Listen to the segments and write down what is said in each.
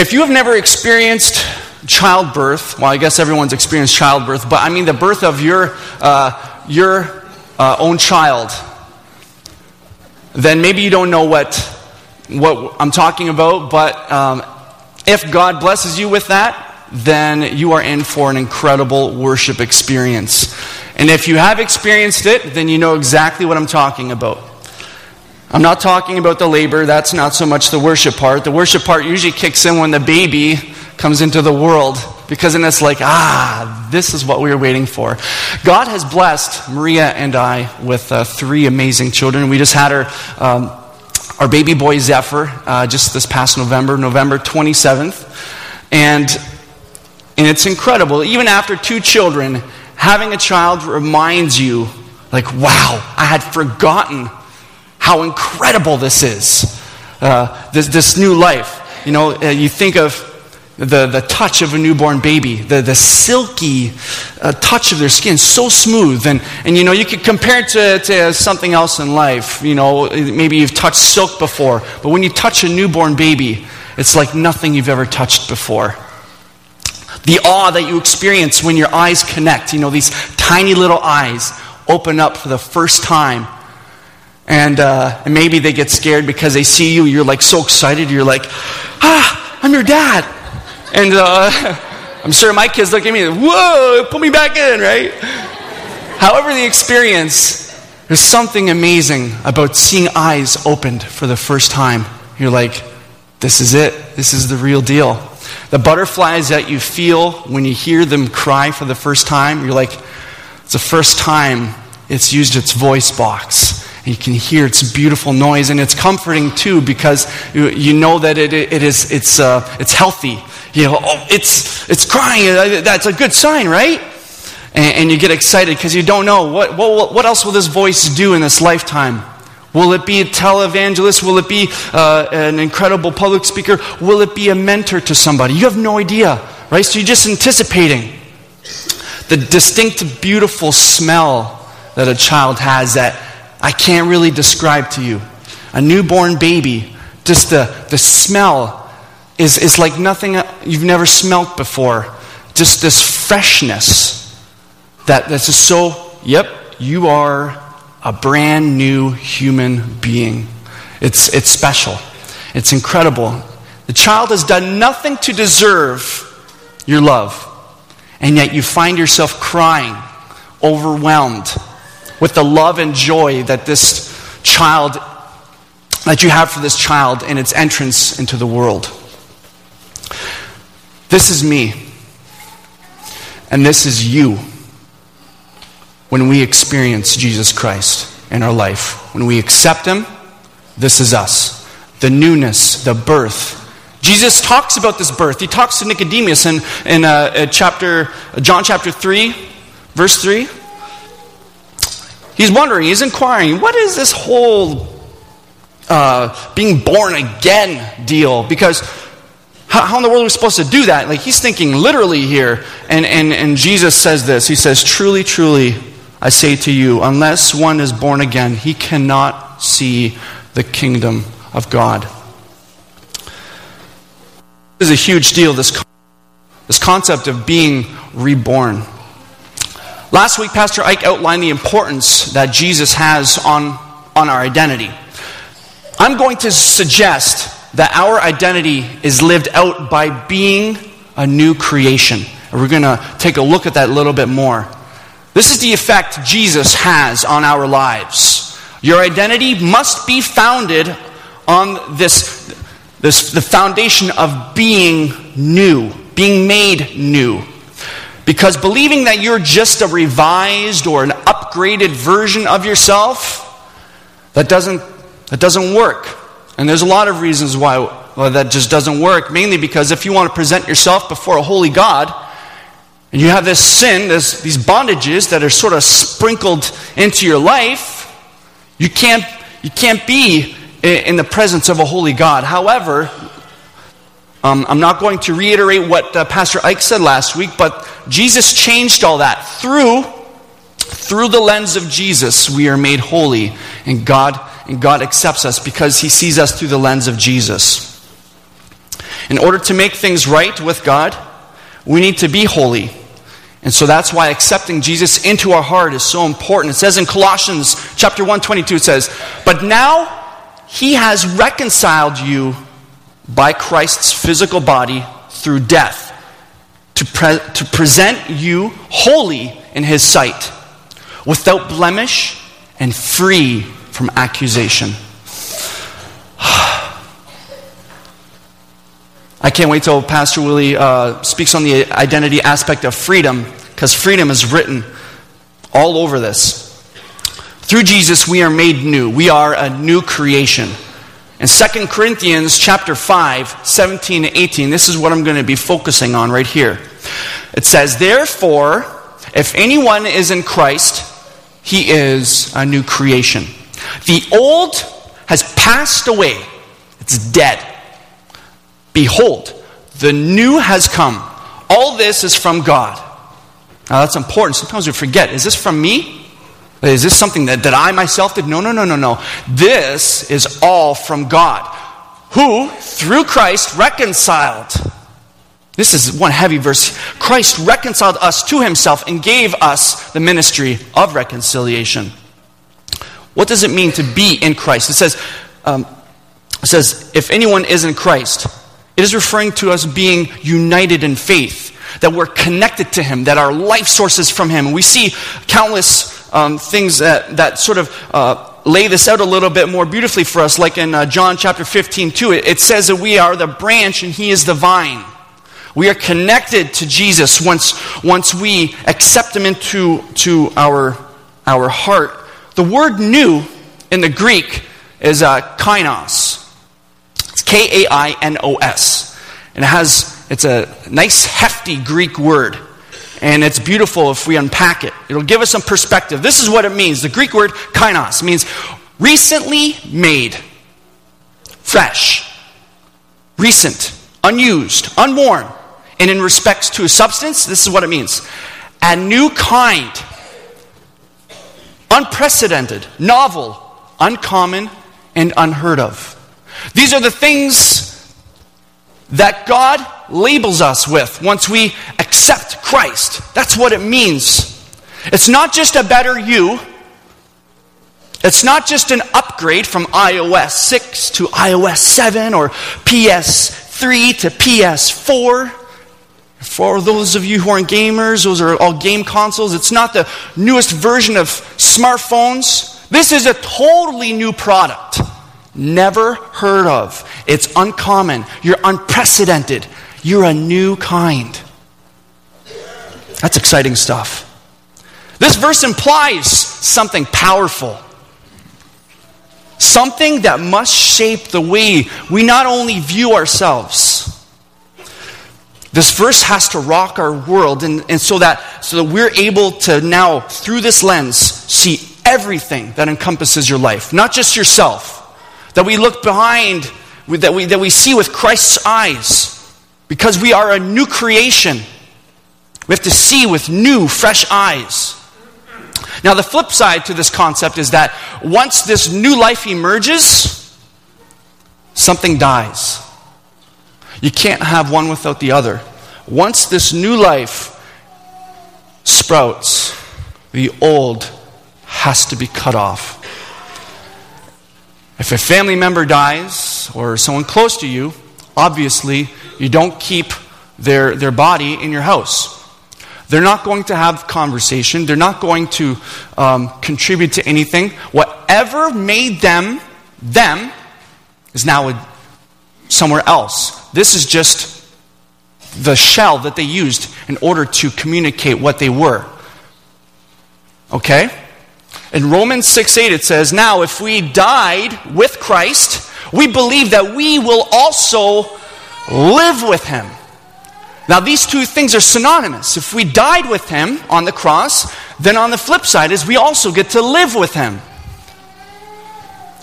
If you have never experienced childbirth, well, I guess everyone's experienced childbirth, but I mean the birth of your, uh, your uh, own child, then maybe you don't know what, what I'm talking about, but um, if God blesses you with that, then you are in for an incredible worship experience. And if you have experienced it, then you know exactly what I'm talking about. I'm not talking about the labor, that's not so much the worship part. The worship part usually kicks in when the baby comes into the world because then it's like, ah, this is what we were waiting for. God has blessed Maria and I with uh, three amazing children. We just had our, um, our baby boy Zephyr uh, just this past November, November 27th. And, and it's incredible. Even after two children, having a child reminds you, like, wow, I had forgotten how incredible this is. Uh, this, this new life. You know, uh, you think of the, the touch of a newborn baby, the, the silky uh, touch of their skin, so smooth. And, and you know, you could compare it to, to something else in life. You know, maybe you've touched silk before, but when you touch a newborn baby, it's like nothing you've ever touched before. The awe that you experience when your eyes connect, you know, these tiny little eyes open up for the first time. And, uh, and maybe they get scared because they see you. You're like so excited. You're like, ah, I'm your dad. And uh, I'm sure my kids look at me, whoa, put me back in, right? However, the experience, there's something amazing about seeing eyes opened for the first time. You're like, this is it. This is the real deal. The butterflies that you feel when you hear them cry for the first time, you're like, it's the first time it's used its voice box. And you can hear its beautiful noise, and it's comforting too because you, you know that it, it is, it's, uh, it's healthy you know, oh, it's, it's crying. Uh, that's a good sign, right? And, and you get excited because you don't know what, what, what else will this voice do in this lifetime? Will it be a televangelist? Will it be uh, an incredible public speaker? Will it be a mentor to somebody? You have no idea, right? So you're just anticipating the distinct, beautiful smell that a child has that I can't really describe to you. A newborn baby, just the, the smell is, is like nothing you've never smelt before. Just this freshness that, that's just so, yep, you are a brand new human being. It's, it's special, it's incredible. The child has done nothing to deserve your love, and yet you find yourself crying, overwhelmed with the love and joy that this child that you have for this child in its entrance into the world. This is me. And this is you when we experience Jesus Christ in our life. When we accept Him, this is us. The newness, the birth. Jesus talks about this birth. He talks to Nicodemus in, in uh, uh chapter, John chapter 3, verse 3. He's wondering, he's inquiring, what is this whole uh, being born again deal? Because how, how in the world are we supposed to do that? Like, he's thinking literally here. And, and, and Jesus says this He says, Truly, truly, I say to you, unless one is born again, he cannot see the kingdom of God. This is a huge deal, this, this concept of being reborn. Last week, Pastor Ike outlined the importance that Jesus has on, on our identity. I'm going to suggest that our identity is lived out by being a new creation. And we're going to take a look at that a little bit more. This is the effect Jesus has on our lives. Your identity must be founded on this, this the foundation of being new, being made new. Because believing that you're just a revised or an upgraded version of yourself, that doesn't, that doesn't work. And there's a lot of reasons why well, that just doesn't work. Mainly because if you want to present yourself before a holy God, and you have this sin, this, these bondages that are sort of sprinkled into your life, you can't, you can't be in the presence of a holy God. However, um, I'm not going to reiterate what uh, Pastor Ike said last week, but Jesus changed all that. Through, through the lens of Jesus, we are made holy, and God and God accepts us because he sees us through the lens of Jesus. In order to make things right with God, we need to be holy. And so that's why accepting Jesus into our heart is so important. It says in Colossians chapter 122 it says, "But now he has reconciled you by Christ's physical body through death to, pre- to present you holy in his sight, without blemish and free from accusation." I can't wait till Pastor Willie uh, speaks on the identity aspect of freedom, because freedom is written all over this. Through Jesus, we are made new. We are a new creation. In 2 Corinthians chapter 5, 17 and 18, this is what I'm going to be focusing on right here. It says, Therefore, if anyone is in Christ, he is a new creation. The old has passed away, it's dead. Behold, the new has come. All this is from God. Now that's important. Sometimes we forget. Is this from me? Is this something that, that I myself did? No, no, no, no, no. This is all from God, who, through Christ, reconciled. This is one heavy verse. Christ reconciled us to himself and gave us the ministry of reconciliation. What does it mean to be in Christ? It says, um, it says, if anyone is in Christ, it is referring to us being united in faith, that we're connected to Him, that our life source is from Him. And we see countless um, things that, that sort of uh, lay this out a little bit more beautifully for us, like in uh, John chapter 15, 2. It, it says that we are the branch and He is the vine. We are connected to Jesus once, once we accept Him into to our, our heart. The word new in the Greek is uh, kainos. It's K A I N O S. And it has, it's a nice, hefty Greek word. And it's beautiful if we unpack it. It'll give us some perspective. This is what it means. The Greek word kainos means recently made, fresh, recent, unused, unworn. And in respects to substance, this is what it means a new kind, unprecedented, novel, uncommon, and unheard of. These are the things that God labels us with once we accept Christ. That's what it means. It's not just a better you. It's not just an upgrade from iOS 6 to iOS 7 or PS3 to PS4. For those of you who aren't gamers, those are all game consoles. It's not the newest version of smartphones. This is a totally new product. Never heard of. It's uncommon. You're unprecedented. You're a new kind. That's exciting stuff. This verse implies something powerful. Something that must shape the way we not only view ourselves. This verse has to rock our world, and, and so, that, so that we're able to now, through this lens, see everything that encompasses your life, not just yourself that we look behind, that we, that we see with Christ's eyes. Because we are a new creation. We have to see with new, fresh eyes. Now, the flip side to this concept is that once this new life emerges, something dies. You can't have one without the other. Once this new life sprouts, the old has to be cut off. If a family member dies or someone close to you, obviously you don't keep their, their body in your house. They're not going to have conversation. They're not going to um, contribute to anything. Whatever made them them is now somewhere else. This is just the shell that they used in order to communicate what they were. Okay? In Romans 6 8, it says, Now, if we died with Christ, we believe that we will also live with him. Now, these two things are synonymous. If we died with him on the cross, then on the flip side is we also get to live with him.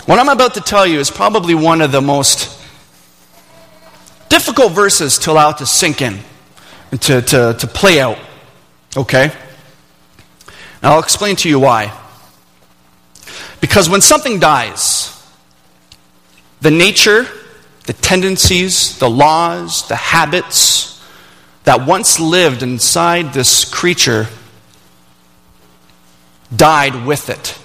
What I'm about to tell you is probably one of the most difficult verses to allow to sink in and to, to, to play out. Okay? Now, I'll explain to you why. Because when something dies, the nature the tendencies, the laws, the habits that once lived inside this creature died with it.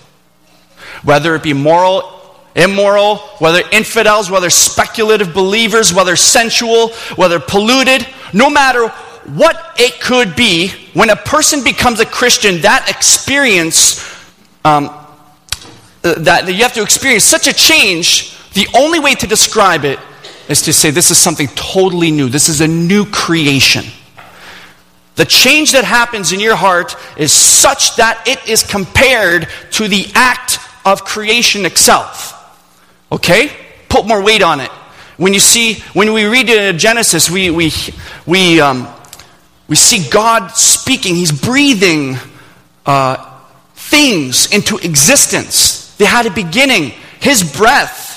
Whether it be moral, immoral, whether infidels, whether speculative believers, whether sensual, whether polluted, no matter what it could be, when a person becomes a Christian, that experience, um, uh, that you have to experience such a change, the only way to describe it is to say this is something totally new. This is a new creation. The change that happens in your heart is such that it is compared to the act of creation itself. Okay? Put more weight on it. When you see, when we read in Genesis, we, we, we, um, we see God speaking. He's breathing uh, things into existence. They had a beginning. His breath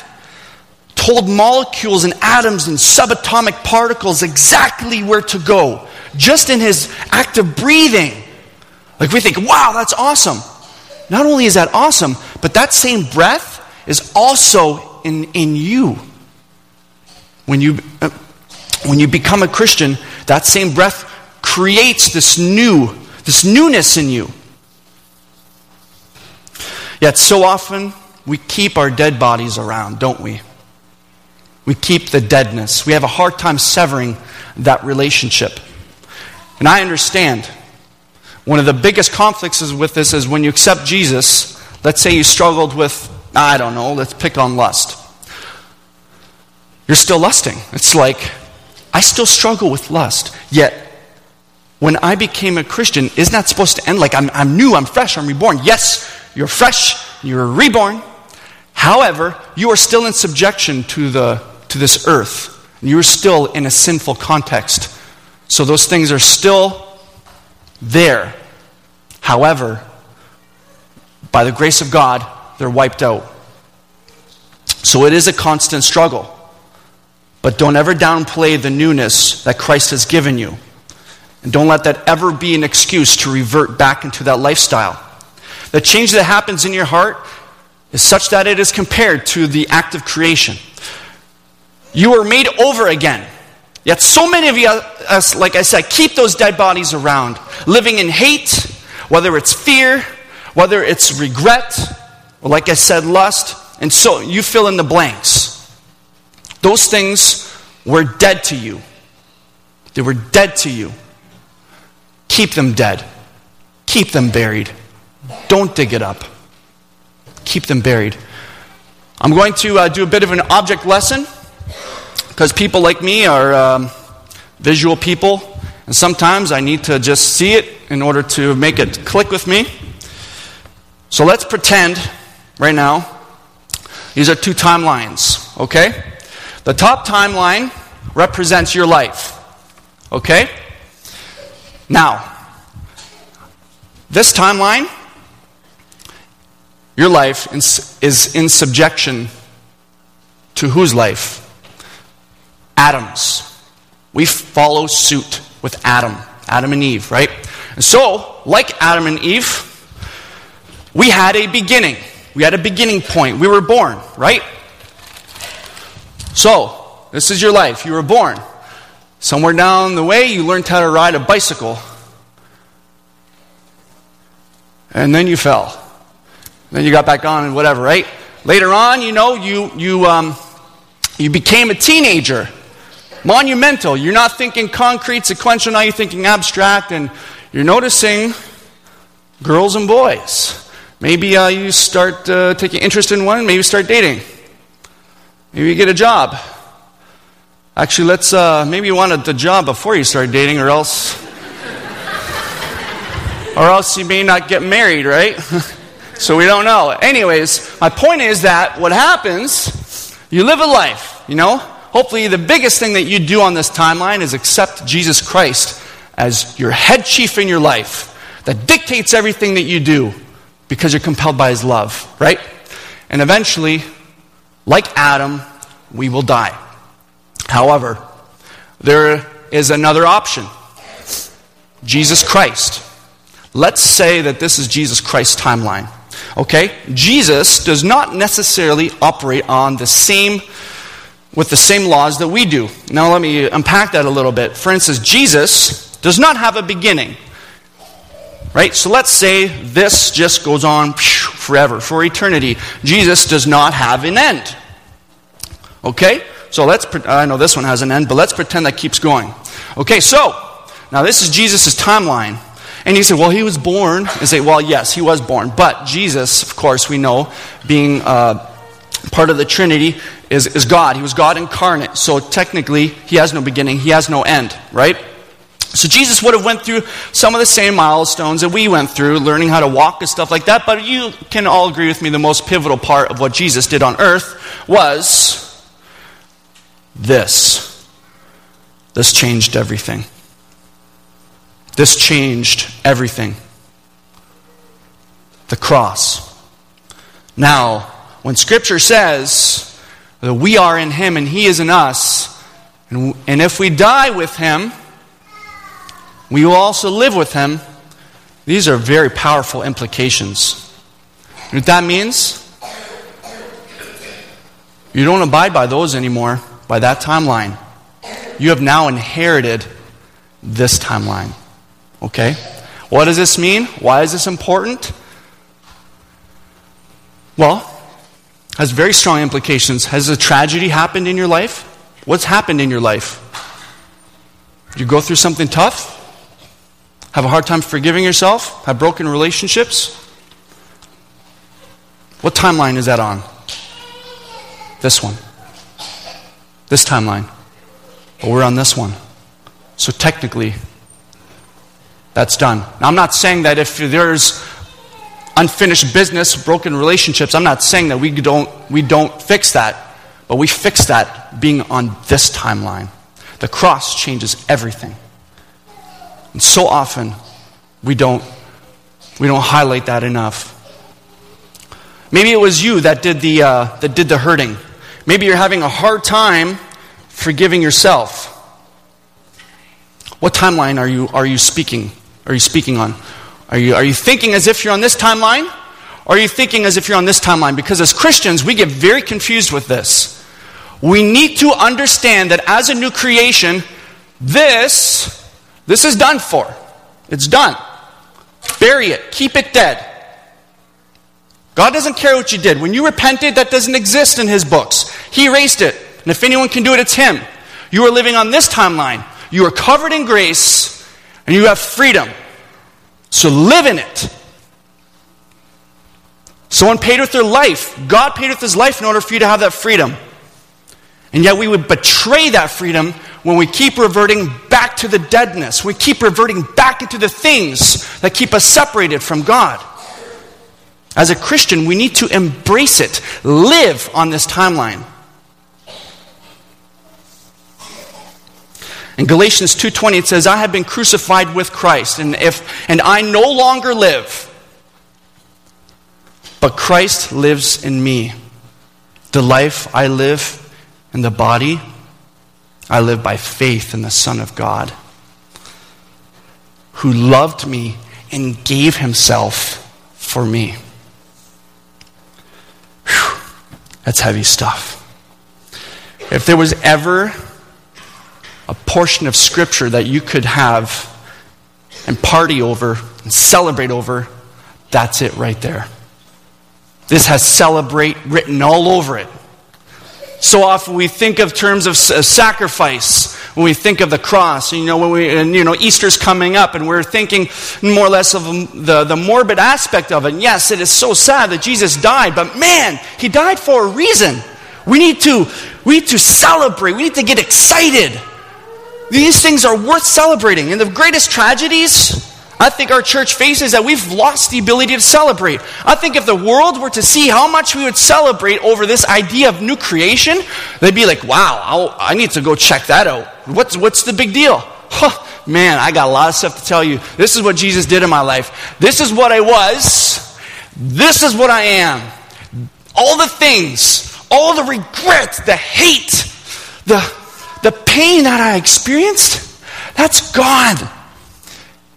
told molecules and atoms and subatomic particles exactly where to go just in his act of breathing. Like we think, wow, that's awesome. Not only is that awesome, but that same breath is also in, in you. When you, uh, when you become a Christian, that same breath creates this new, this newness in you. Yet so often we keep our dead bodies around, don't we? We keep the deadness. We have a hard time severing that relationship. And I understand. One of the biggest conflicts with this is when you accept Jesus, let's say you struggled with, I don't know, let's pick on lust. You're still lusting. It's like, I still struggle with lust. Yet, when I became a Christian, isn't that supposed to end like I'm, I'm new, I'm fresh, I'm reborn? Yes, you're fresh, you're reborn. However, you are still in subjection to, the, to this earth. You are still in a sinful context. So those things are still there. However, by the grace of God, they're wiped out. So it is a constant struggle. But don't ever downplay the newness that Christ has given you. And don't let that ever be an excuse to revert back into that lifestyle. The change that happens in your heart is such that it is compared to the act of creation. You are made over again. Yet so many of us, like I said, keep those dead bodies around, living in hate, whether it's fear, whether it's regret, or like I said, lust, and so you fill in the blanks. Those things were dead to you. They were dead to you. Keep them dead. Keep them buried. Don't dig it up. Keep them buried. I'm going to uh, do a bit of an object lesson. Because people like me are um, visual people, and sometimes I need to just see it in order to make it click with me. So let's pretend right now these are two timelines, okay? The top timeline represents your life, okay? Now, this timeline, your life is in subjection to whose life? Adam's. We follow suit with Adam, Adam and Eve, right? And so, like Adam and Eve, we had a beginning. We had a beginning point. We were born, right? So, this is your life. You were born. Somewhere down the way, you learned how to ride a bicycle. And then you fell. Then you got back on and whatever, right? Later on, you know, you, you, um, you became a teenager. Monumental. You're not thinking concrete, sequential, now you're thinking abstract, and you're noticing girls and boys. Maybe uh, you start uh, taking interest in one, maybe start dating. Maybe you get a job. Actually, let's, uh, maybe you wanted the job before you start dating, or else, or else you may not get married, right? so we don't know. Anyways, my point is that what happens, you live a life, you know? hopefully the biggest thing that you do on this timeline is accept Jesus Christ as your head chief in your life that dictates everything that you do because you're compelled by his love, right? And eventually, like Adam, we will die. However, there is another option Jesus Christ. Let's say that this is Jesus Christ's timeline. Okay? Jesus does not necessarily operate on the same with the same laws that we do. Now, let me unpack that a little bit. For instance, Jesus does not have a beginning. Right? So let's say this just goes on forever, for eternity. Jesus does not have an end. Okay? So let's, I know this one has an end, but let's pretend that keeps going. Okay, so, now this is Jesus' timeline. And you say, well, he was born. And say, well, yes, he was born. But Jesus, of course, we know, being uh, part of the Trinity, is, is God. He was God incarnate. So technically, he has no beginning, he has no end, right? So Jesus would have went through some of the same milestones that we went through, learning how to walk and stuff like that. But you can all agree with me the most pivotal part of what Jesus did on earth was this. This changed everything. This changed everything. The cross. Now, when Scripture says that we are in Him and He is in us, and, and if we die with Him, we will also live with Him, these are very powerful implications. What that means? You don't abide by those anymore, by that timeline. You have now inherited this timeline. Okay? What does this mean? Why is this important? Well, has very strong implications. Has a tragedy happened in your life? What's happened in your life? You go through something tough? Have a hard time forgiving yourself? Have broken relationships? What timeline is that on? This one. This timeline. But we're on this one. So technically, that's done. Now, I'm not saying that if there's unfinished business, broken relationships, I'm not saying that we don't, we don't fix that, but we fix that being on this timeline. The cross changes everything. And so often, we don't, we don't highlight that enough. Maybe it was you that did the, uh, that did the hurting. Maybe you're having a hard time forgiving yourself. What timeline are you, are you speaking? are you speaking on? Are you, are you thinking as if you're on this timeline? Or are you thinking as if you're on this timeline? Because as Christians, we get very confused with this. We need to understand that as a new creation, this, this is done for. It's done. Bury it. Keep it dead. God doesn't care what you did. When you repented, that doesn't exist in His books. He erased it. And if anyone can do it, it's Him. You are living on this timeline. You are covered in grace and you have freedom. So live in it. Someone paid with their life. God paid with his life in order for you to have that freedom. And yet we would betray that freedom when we keep reverting back to the deadness. We keep reverting back into the things that keep us separated from God. As a Christian, we need to embrace it, live on this timeline. In Galatians 2:20 it says, "I have been crucified with Christ, and if and I no longer live, but Christ lives in me. The life I live in the body, I live by faith in the Son of God, who loved me and gave himself for me." Whew, that's heavy stuff. If there was ever a portion of Scripture that you could have and party over and celebrate over, that's it right there. This has celebrate written all over it. So often we think of terms of sacrifice when we think of the cross. You know, when we, and, you know, Easter's coming up and we're thinking more or less of the, the morbid aspect of it. And yes, it is so sad that Jesus died, but man, he died for a reason. We need to, we need to celebrate. We need to get excited. These things are worth celebrating. And the greatest tragedies I think our church faces that we've lost the ability to celebrate. I think if the world were to see how much we would celebrate over this idea of new creation, they'd be like, wow, I'll, i need to go check that out. What's, what's the big deal? Huh, man, I got a lot of stuff to tell you. This is what Jesus did in my life. This is what I was. This is what I am. All the things, all the regret, the hate, the the pain that I experienced, that's gone.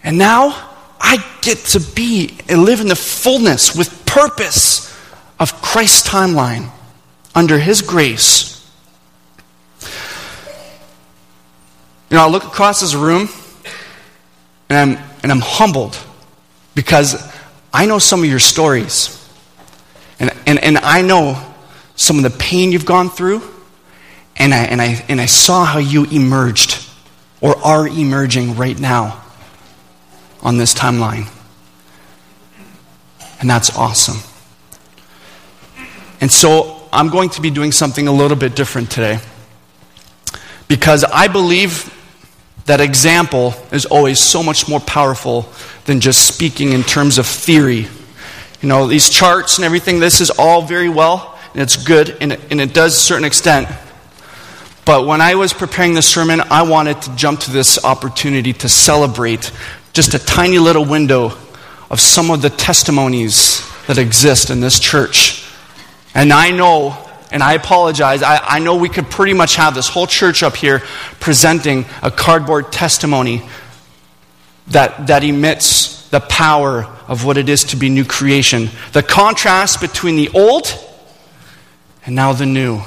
And now I get to be and live in the fullness with purpose of Christ's timeline under His grace. You know, I look across this room and I'm, and I'm humbled because I know some of your stories. And, and, and I know some of the pain you've gone through. And I, and, I, and I saw how you emerged or are emerging right now on this timeline. And that's awesome. And so I'm going to be doing something a little bit different today. Because I believe that example is always so much more powerful than just speaking in terms of theory. You know, these charts and everything, this is all very well, and it's good, and it, and it does a certain extent. But when I was preparing the sermon, I wanted to jump to this opportunity to celebrate just a tiny little window of some of the testimonies that exist in this church. And I know, and I apologize, I, I know we could pretty much have this whole church up here presenting a cardboard testimony that, that emits the power of what it is to be new creation. The contrast between the old and now the new.